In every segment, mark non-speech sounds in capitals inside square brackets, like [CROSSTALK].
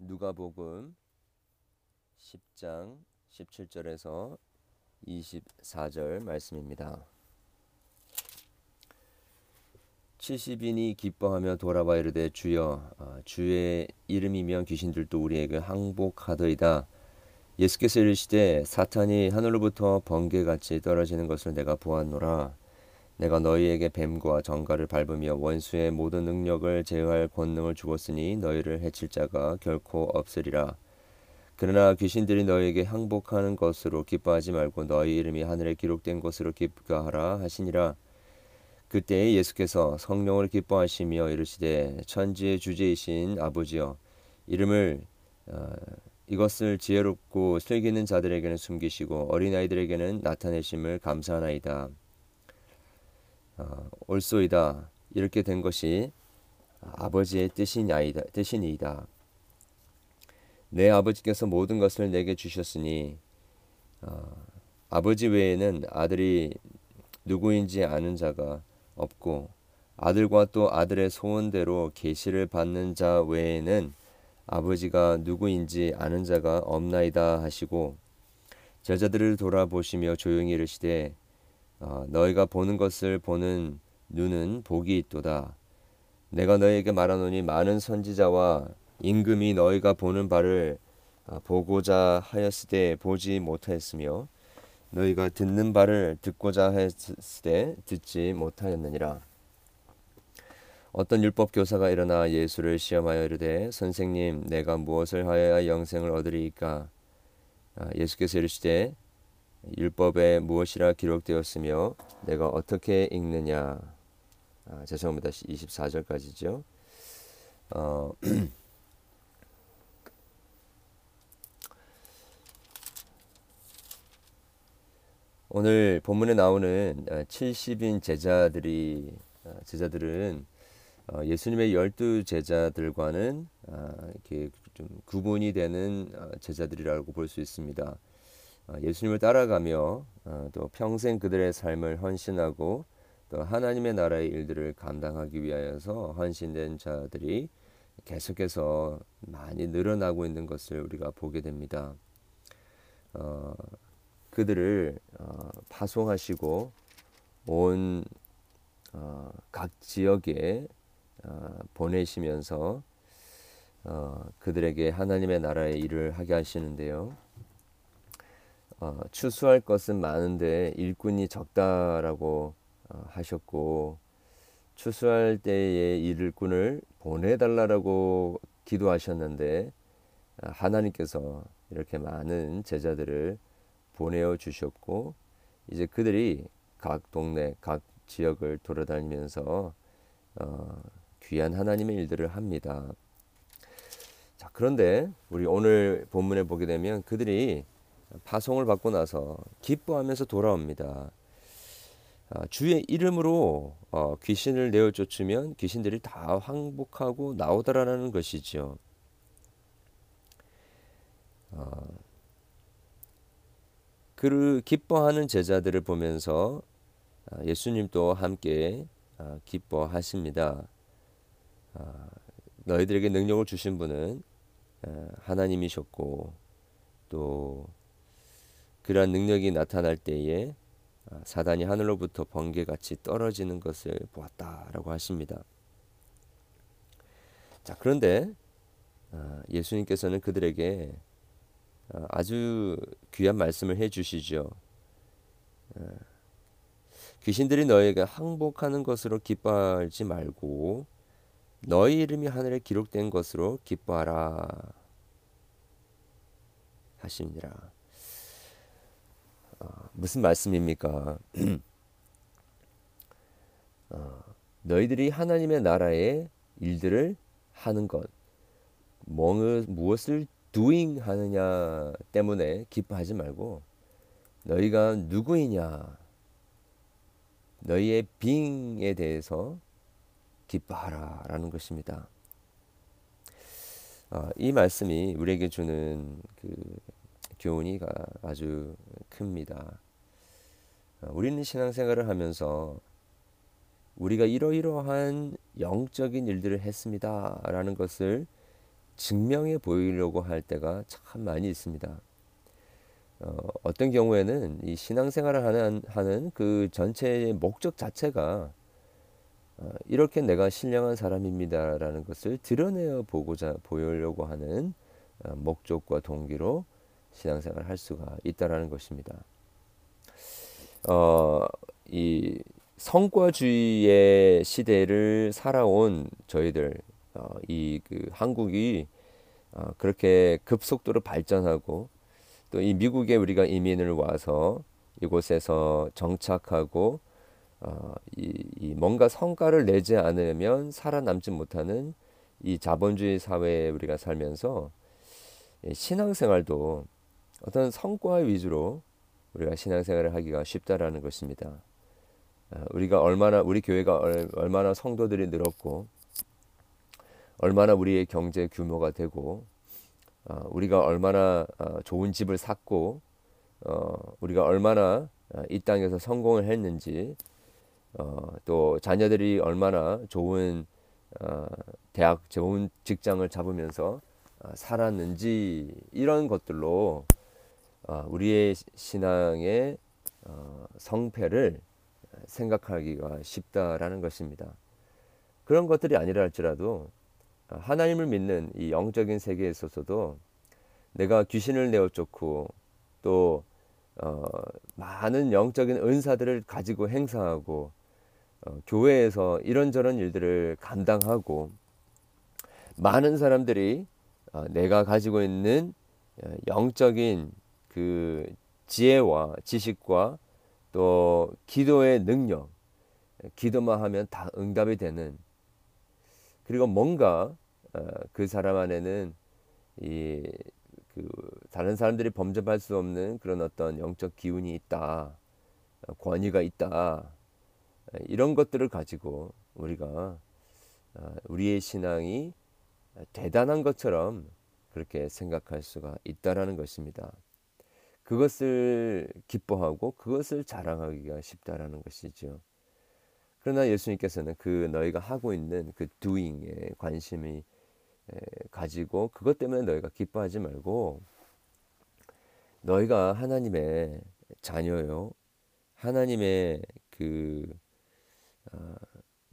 누가복음 10장 17절에서 24절 말씀입니다. 70인이 기뻐하며 돌아와 이르되 주여 아, 주의 이름이면 귀신들도 우리에게 항복하더이다. 예수께서 이르시되 사탄이 하늘로부터 번개같이 떨어지는 것을 내가 보았노라. 내가 너희에게 뱀과 정갈을 밟으며 원수의 모든 능력을 제어할 권능을 주었으니 너희를 해칠 자가 결코 없으리라. 그러나 귀신들이 너희에게 항복하는 것으로 기뻐하지 말고 너희 이름이 하늘에 기록된 것으로 기뻐하라 하시니라. 그때 예수께서 성령을 기뻐하시며 이르시되 천지의 주제이신 아버지여 이름을 어, 이것을 지혜롭고 슬기는 자들에게는 숨기시고 어린아이들에게는 나타내심을 감사하나이다. 어, 옳소이다. 이렇게 된 것이 아버지의 뜻이니이다. 뜻이니이다. 내 아버지께서 모든 것을 내게 주셨으니 어, 아버지 외에는 아들이 누구인지 아는 자가 없고 아들과 또 아들의 소원대로 계시를 받는 자 외에는 아버지가 누구인지 아는 자가 없나이다 하시고 제자들을 돌아보시며 조용히 이르시되 어, 너희가 보는 것을 보는 눈은 복이 있도다. 내가 너희에게 말하노니 많은 선지자와 임금이 너희가 보는 바를 어, 보고자 하였으되 보지 못하였으며 너희가 듣는 바를 듣고자 하였으되 듣지 못하였느니라. 어떤 율법 교사가 일어나 예수를 시험하여 이르되 선생님 내가 무엇을 하여야 영생을 얻으리이까 아, 예수께서 이르시되 율법에 무엇이라 기록되었으며 내가 어떻게 읽느냐? 아, 죄송합니다. 24절까지죠. 어, [CLEARS THROAT] 오늘 본문에 나오는 70인 아, 제자들이 아, 제자들은 어, 예수님의 열두 제자들과는 이렇게 좀 구분이 되는 제자들이라고 볼 수 있습니다. 어, 예수님을 따라가며 어, 또 평생 그들의 삶을 헌신하고 또 하나님의 나라의 일들을 감당하기 위하여서 헌신된 자들이 계속해서 많이 늘어나고 있는 것을 우리가 보게 됩니다. 어, 그들을 어, 파송하시고 온각 어, 지역에 어, 보내시면서 그들에게 하나님의 나라의 일을 하게 하시는데요. 어, 추수할 것은 많은데 일꾼이 적다라고 어, 하셨고 추수할 때에 일꾼을 보내달라고 기도하셨는데 어, 하나님께서 이렇게 많은 제자들을 보내어 주셨고 이제 그들이 각 동네 각 지역을 돌아다니면서 어, 귀한 하나님의 일들을 합니다. 자 그런데 우리 오늘 본문에 보게 되면 그들이 파송을 받고 나서 기뻐하면서 돌아옵니다. 아, 주의 이름으로 어, 귀신을 내어 쫓으면 귀신들이 다 항복하고 나오더라는 것이죠. 어, 그 기뻐하는 제자들을 보면서 아, 예수님도 함께 아, 기뻐하십니다. 너희들에게 능력을 주신 분은 하나님이셨고 또 그러한 능력이 나타날 때에 아, 사단이 하늘로부터 번개같이 떨어지는 것을 보았다라고 하십니다. 자 그런데 아, 예수님께서는 그들에게 아, 아주 귀한 말씀을 해주시죠. 귀신들이 너희에게 항복하는 것으로 기뻐하지 말고 너희 이름이 하늘에 기록된 것으로 기뻐하라 하시니라. 어, 무슨 말씀입니까? 어, [CLEARS THROAT] 너희들이 하나님의 나라의 일들을 하는 것, 무엇을 doing 하느냐 때문에 기뻐하지 말고 너희가 누구이냐, 너희의 being에 대해서 기뻐하라라는 것입니다. 어, 이 말씀이 우리에게 주는 그 교훈이 아주 큽니다. 어, 우리는 신앙생활을 하면서 우리가 이러이러한 영적인 일들을 했습니다 라는 것을 증명해 보이려고 할 때가 참 많이 있습니다. 어, 어떤 경우에는 이 신앙생활을 하는, 하는 그 전체의 목적 자체가 어, 이렇게 내가 신령한 사람입니다라는 것을 드러내어 보고자 보이려고 하는 어, 목적과 동기로 신앙생활을 할 수가 있다라는 것입니다. 어, 이 성과주의의 시대를 살아온 저희들 어, 이그 한국이 어, 그렇게 급속도로 발전하고 또 이 미국에 우리가 이민을 와서 이곳에서 정착하고 어, 이, 이 뭔가 성과를 내지 않으면 살아남지 못하는 이 자본주의 사회에 우리가 살면서 신앙생활도 어떤 성과 위주로 우리가 신앙생활을 하기가 쉽다라는 것입니다. 어, 우리가 얼마나 우리 교회가 얼마나 성도들이 늘었고 얼마나 우리의 경제 규모가 되고 어, 우리가 얼마나 어, 좋은 집을 샀고 우리가 얼마나 이 땅에서 성공을 했는지 또 자녀들이 얼마나 좋은 대학 좋은 직장을 잡으면서 살았는지 이런 것들로 우리의 신앙의 성패를 생각하기가 쉽다라는 것입니다. 그런 것들이 아니라 할지라도 하나님을 믿는 이 영적인 세계에 있어서도 내가 귀신을 내어 쫓고 또 어, 많은 영적인 은사들을 가지고 행사하고 어, 교회에서 이런저런 일들을 감당하고 많은 사람들이 어, 내가 가지고 있는 어, 영적인 그 지혜와 지식과 또 기도의 능력, 기도만 하면 다 응답이 되는 그리고 뭔가 어, 그 사람 안에는 이 그 다른 사람들이 범접할 수 없는 그런 어떤 영적 기운이 있다, 어, 권위가 있다 이런 것들을 가지고 우리가 어, 우리의 신앙이 대단한 것처럼 그렇게 생각할 수가 있다라는 것입니다. 그것을 기뻐하고 그것을 자랑하기가 쉽다라는 것이죠. 그러나 예수님께서는 그 너희가 하고 있는 그 doing에 관심이 가지고 그것 때문에 너희가 기뻐하지 말고 너희가 하나님의 자녀요. 하나님의 그 어,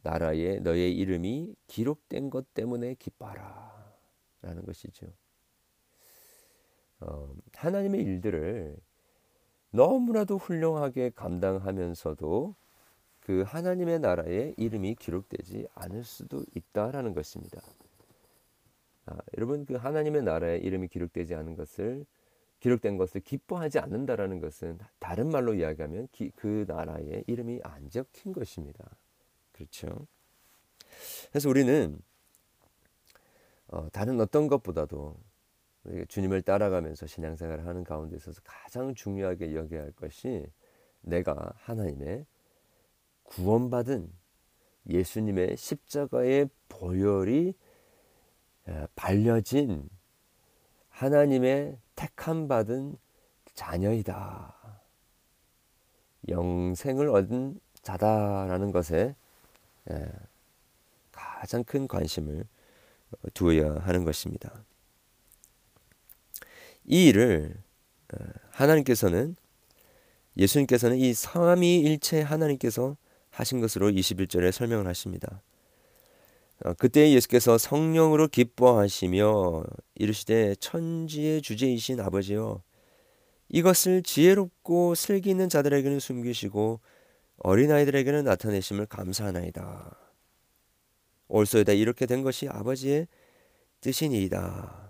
나라에 너의 이름이 기록된 것 때문에 기뻐하라. 라는 것이죠. 어, 하나님의 일들을 너무나도 훌륭하게 감당하면서도 그 하나님의 나라에 이름이 기록되지 않을 수도 있다라는 것입니다. 아, 여러분 그 하나님의 나라에 이름이 기록되지 않은 것을 기록된 것을 기뻐하지 않는다라는 것은 다른 말로 이야기하면 기, 그 나라에 이름이 안 적힌 것입니다. 그렇죠? 그래서 우리는 어, 다른 어떤 것보다도 주님을 따라가면서 신앙생활을 하는 가운데 있어서 가장 중요하게 여겨야 할 것이 내가 하나님의 구원받은 예수님의 십자가의 보혈이 발려진 하나님의 택함 받은 자녀이다. 영생을 얻은 자다라는 것에 가장 큰 관심을 두어야 하는 것입니다. 이 일을 어, 하나님께서는 예수님께서는 이 삼위일체 하나님께서 하신 것으로 21절에 설명을 하십니다. 어, 그때 예수께서 성령으로 기뻐하시며 이르시되 천지의 주제이신 아버지여 이것을 지혜롭고 슬기 있는 자들에게는 숨기시고 어린아이들에게는 나타내심을 감사하나이다. 올소에다 이렇게 된 것이 아버지의 뜻이니이다.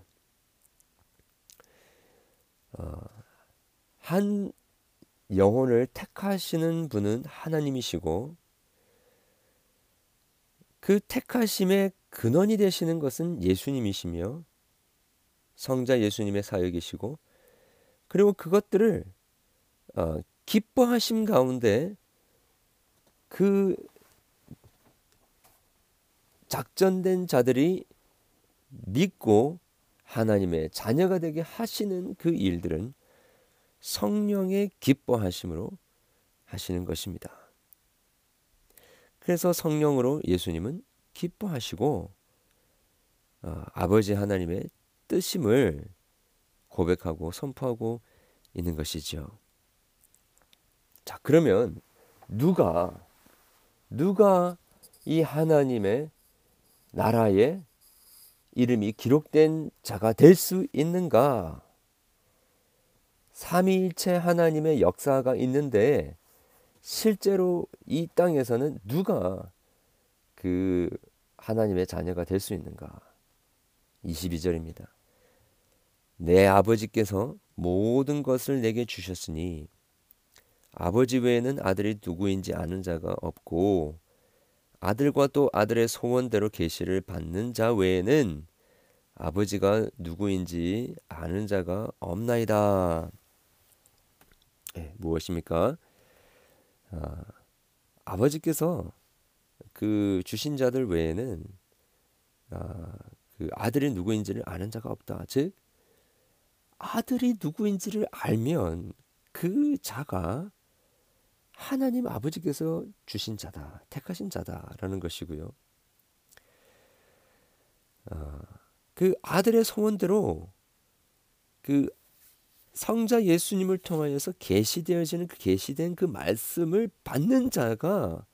어, 한 영혼을 택하시는 분은 하나님이시고 그 택하심의 근원이 되시는 것은 예수님이시며 성자 예수님의 사역이시고 그리고 그것들을 어, 기뻐하심 가운데 그 작전된 자들이 믿고 하나님의 자녀가 되게 하시는 그 일들은 성령의 기뻐하심으로 하시는 것입니다. 그래서 성령으로 예수님은 기뻐하시고 어, 아버지 하나님의 뜻임을 고백하고 선포하고 있는 것이죠. 자, 그러면 누가 누가 이 하나님의 나라에 이름이 기록된 자가 될 수 있는가? 삼위일체 하나님의 역사가 있는데 실제로 이 땅에서는 누가 그 하나님의 자녀가 될 수 있는가? 22절입니다. 내 아버지께서 모든 것을 내게 주셨으니 아버지 외에는 아들이 누구인지 아는 자가 없고 아들과 또 아들의 소원대로 계시를 받는 자 외에는 아버지가 누구인지 아는 자가 없나이다. 네, 무엇입니까? 아, 아버지께서 그 주신 자들 외에는 아, 그 아들이 누구인지를 아는 자가 없다. 즉 아들이 누구인지를 알면 그 자가 하나님 아버지께서 주신 자다, 택하신 자다라는 것이고요. 어, 그 아들의 소원대로 그 성자 예수님을 통하여서 계시되어지는 그 계시된 그 말씀을 받는 자가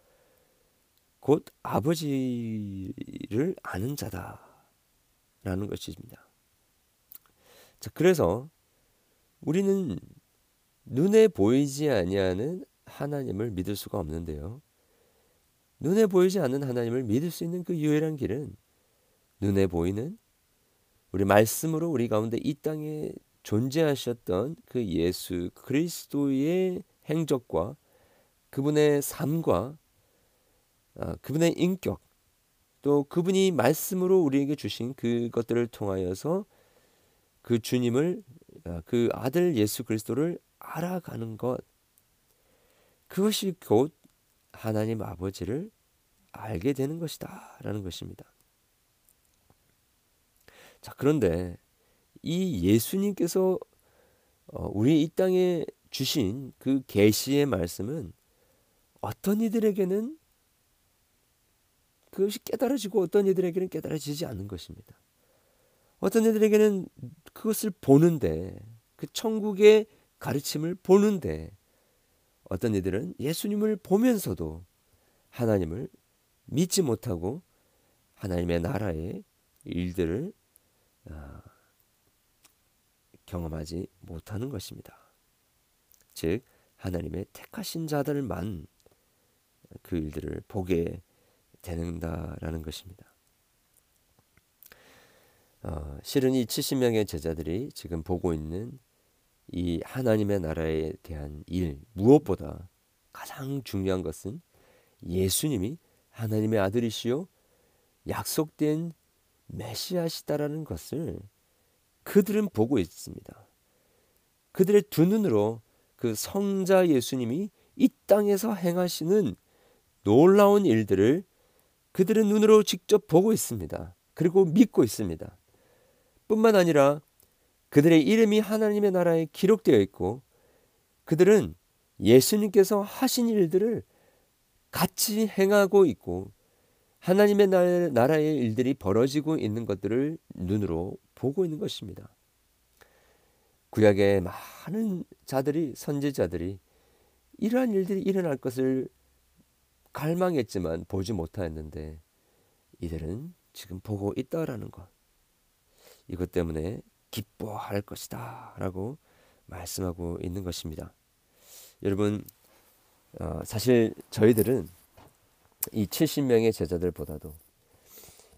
곧 아버지를 아는 자다라는 것입니다. 자, 그래서 우리는 눈에 보이지 아니하는 하나님을 믿을 수가 없는데요. 눈에 보이지 않는 하나님을 믿을 수 있는 그 유일한 길은 눈에 보이는 우리 말씀으로 우리 가운데 이 땅에 존재하셨던 그 예수 그리스도의 행적과 그분의 삶과 아, 그분의 인격 또 그분이 말씀으로 우리에게 주신 그것들을 통하여서 그 주님을 아, 그 아들 예수 그리스도를 알아가는 것 그것이 곧 하나님 아버지를 알게 되는 것이다. 라는 것입니다. 자, 그런데 이 예수님께서 어, 우리 이 땅에 주신 그 계시의 말씀은 어떤 이들에게는 그것이 깨달아지고 어떤 이들에게는 깨달아지지 않는 것입니다. 어떤 이들에게는 그것을 보는데 그 천국의 가르침을 보는데 어떤 이들은 예수님을 보면서도 하나님을 믿지 못하고 하나님의 나라의 일들을 아, 경험하지 못하는 것입니다. 즉 하나님의 택하신 자들만 그 일들을 보게 되는다라는 것입니다. 어, 실은 이 70명의 제자들이 지금 보고 있는 이 하나님의 나라에 대한 일 무엇보다 가장 중요한 것은 예수님이 하나님의 아들이시요 약속된 메시아시다라는 것을 그들은 보고 있습니다. 그들의 두 눈으로 그 성자 예수님이 이 땅에서 행하시는 놀라운 일들을 그들은 눈으로 직접 보고 있습니다. 그리고 믿고 있습니다. 뿐만 아니라 그들의 이름이 하나님의 나라에 기록되어 있고 그들은 예수님께서 하신 일들을 같이 행하고 있고 하나님의 나라의 일들이 벌어지고 있는 것들을 눈으로 보고 있는 것입니다. 구약의 많은 자들이 선지자들이 이러한 일들이 일어날 것을 갈망했지만 보지 못하였는데 이들은 지금 보고 있다라는 것. 이것 때문에 기뻐할 것이다. 라고 말씀하고 있는 것입니다. 여러분, 어, 사실 저희들은 이 70명의 제자들보다도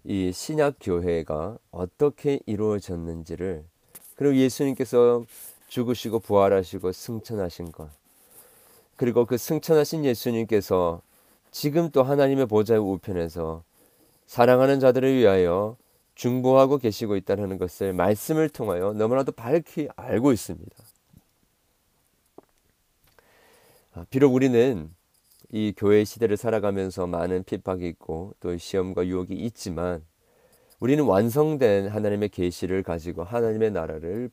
이 신약 교회가 어떻게 이루어졌는지를 그리고 예수님께서 죽으시고 부활하시고 승천하신 것 그리고 그 승천하신 예수님께서 지금 또 하나님의 보좌의 우편에서 사랑하는 자들을 위하여 중보하고 계시고 있다는 것을 말씀을 통하여 너무나도 밝히 알고 있습니다. 아, 비록 우리는 이 교회 시대를 살아가면서 많은 핍박이 있고 또 시험과 유혹이 있지만 우리는 완성된 하나님의 계시를 가지고 하나님의 나라를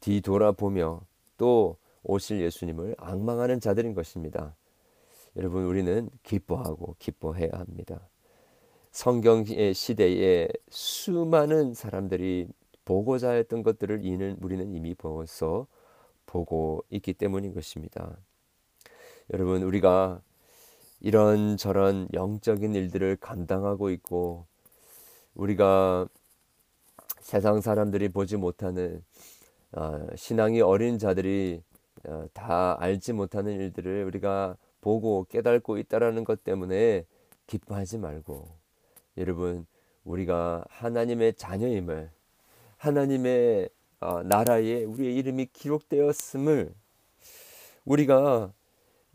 뒤돌아보며 또 오실 예수님을 악망하는 자들인 것입니다. 여러분 우리는 기뻐하고 기뻐해야 합니다. 성경의 시대에 수많은 사람들이 보고자 했던 것들을 이는 우리는 이미 벌써 보고 있기 때문인 것입니다. 여러분 우리가 이런저런 영적인 일들을 감당하고 있고 우리가 세상 사람들이 보지 못하는 어, 신앙이 어린 자들이 어, 다 알지 못하는 일들을 우리가 보고 깨닫고 있다라는 것 때문에 기뻐하지 말고 여러분 우리가 하나님의 자녀임을 하나님의 어, 나라에 우리의 이름이 기록되었음을 우리가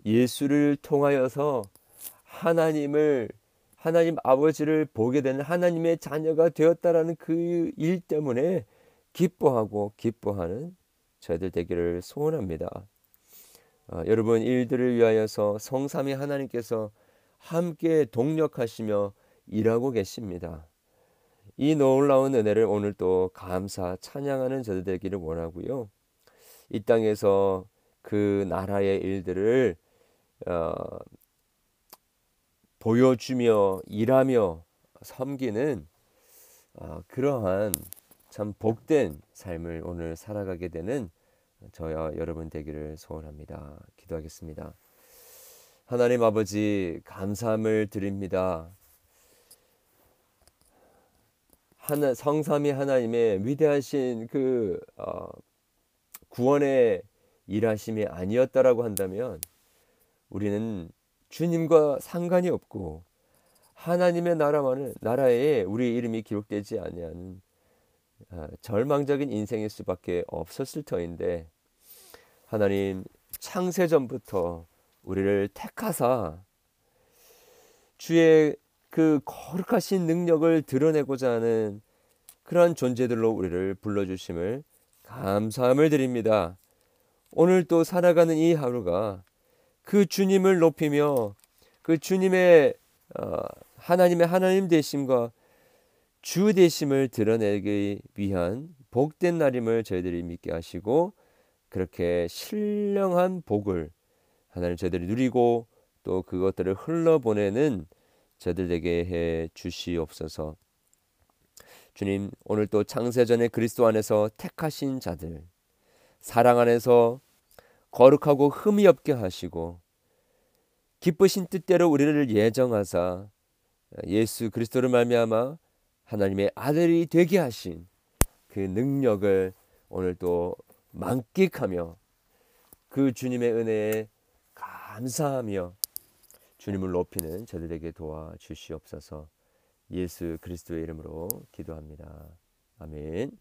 예수를 통하여서 하나님을 하나님 아버지를 보게 되는 하나님의 자녀가 되었다라는 그 일 때문에 기뻐하고 기뻐하는 저희들 되기를 소원합니다. 아, 여러분 일들을 위하여서 성삼위 하나님께서 함께 동력하시며 일하고 계십니다. 이 놀라운 은혜를 오늘 또 감사 찬양하는 저들 되기를 원하고요. 이 땅에서 그 나라의 일들을 어, 보여주며 일하며 섬기는 어, 그러한 참 복된 삶을 오늘 살아가게 되는 저와 여러분 되기를 소원합니다. 기도하겠습니다. 하나님 아버지 감사함을 드립니다. 하나 성삼위 하나님의 위대하신 그 어, 구원의 일하심이 아니었다라고 한다면 우리는 주님과 상관이 없고 하나님의 나라만은 나라에 우리 이름이 기록되지 아니하는 어, 절망적인 인생일 수밖에 없었을 터인데 하나님 창세 전부터 우리를 택하사 주의 그 거룩하신 능력을 드러내고자 하는 그러한 존재들로 우리를 불러주심을 감사함을 드립니다. 오늘 또 살아가는 이 하루가 그 주님을 높이며 그 주님의 어, 하나님의 하나님 되심과 주 되심을 드러내기 위한 복된 날임을 저희들이 믿게 하시고 그렇게 신령한 복을 하나님 저희들이 누리고 또 그것들을 흘러보내는 저들에게 해 주시옵소서. 주님, 오늘 또 창세전에 그리스도 안에서 택하신 자들, 사랑 안에서 거룩하고 흠이 없게 하시고 기쁘신 뜻대로 우리를 예정하사 예수 그리스도를 말미암아 하나님의 아들이 되게 하신 그 능력을 오늘 또 만끽하며 그 주님의 은혜에 감사하며 주님을 높이는 저들에게 도와 주시옵소서. 예수 그리스도의 이름으로 기도합니다. 아멘.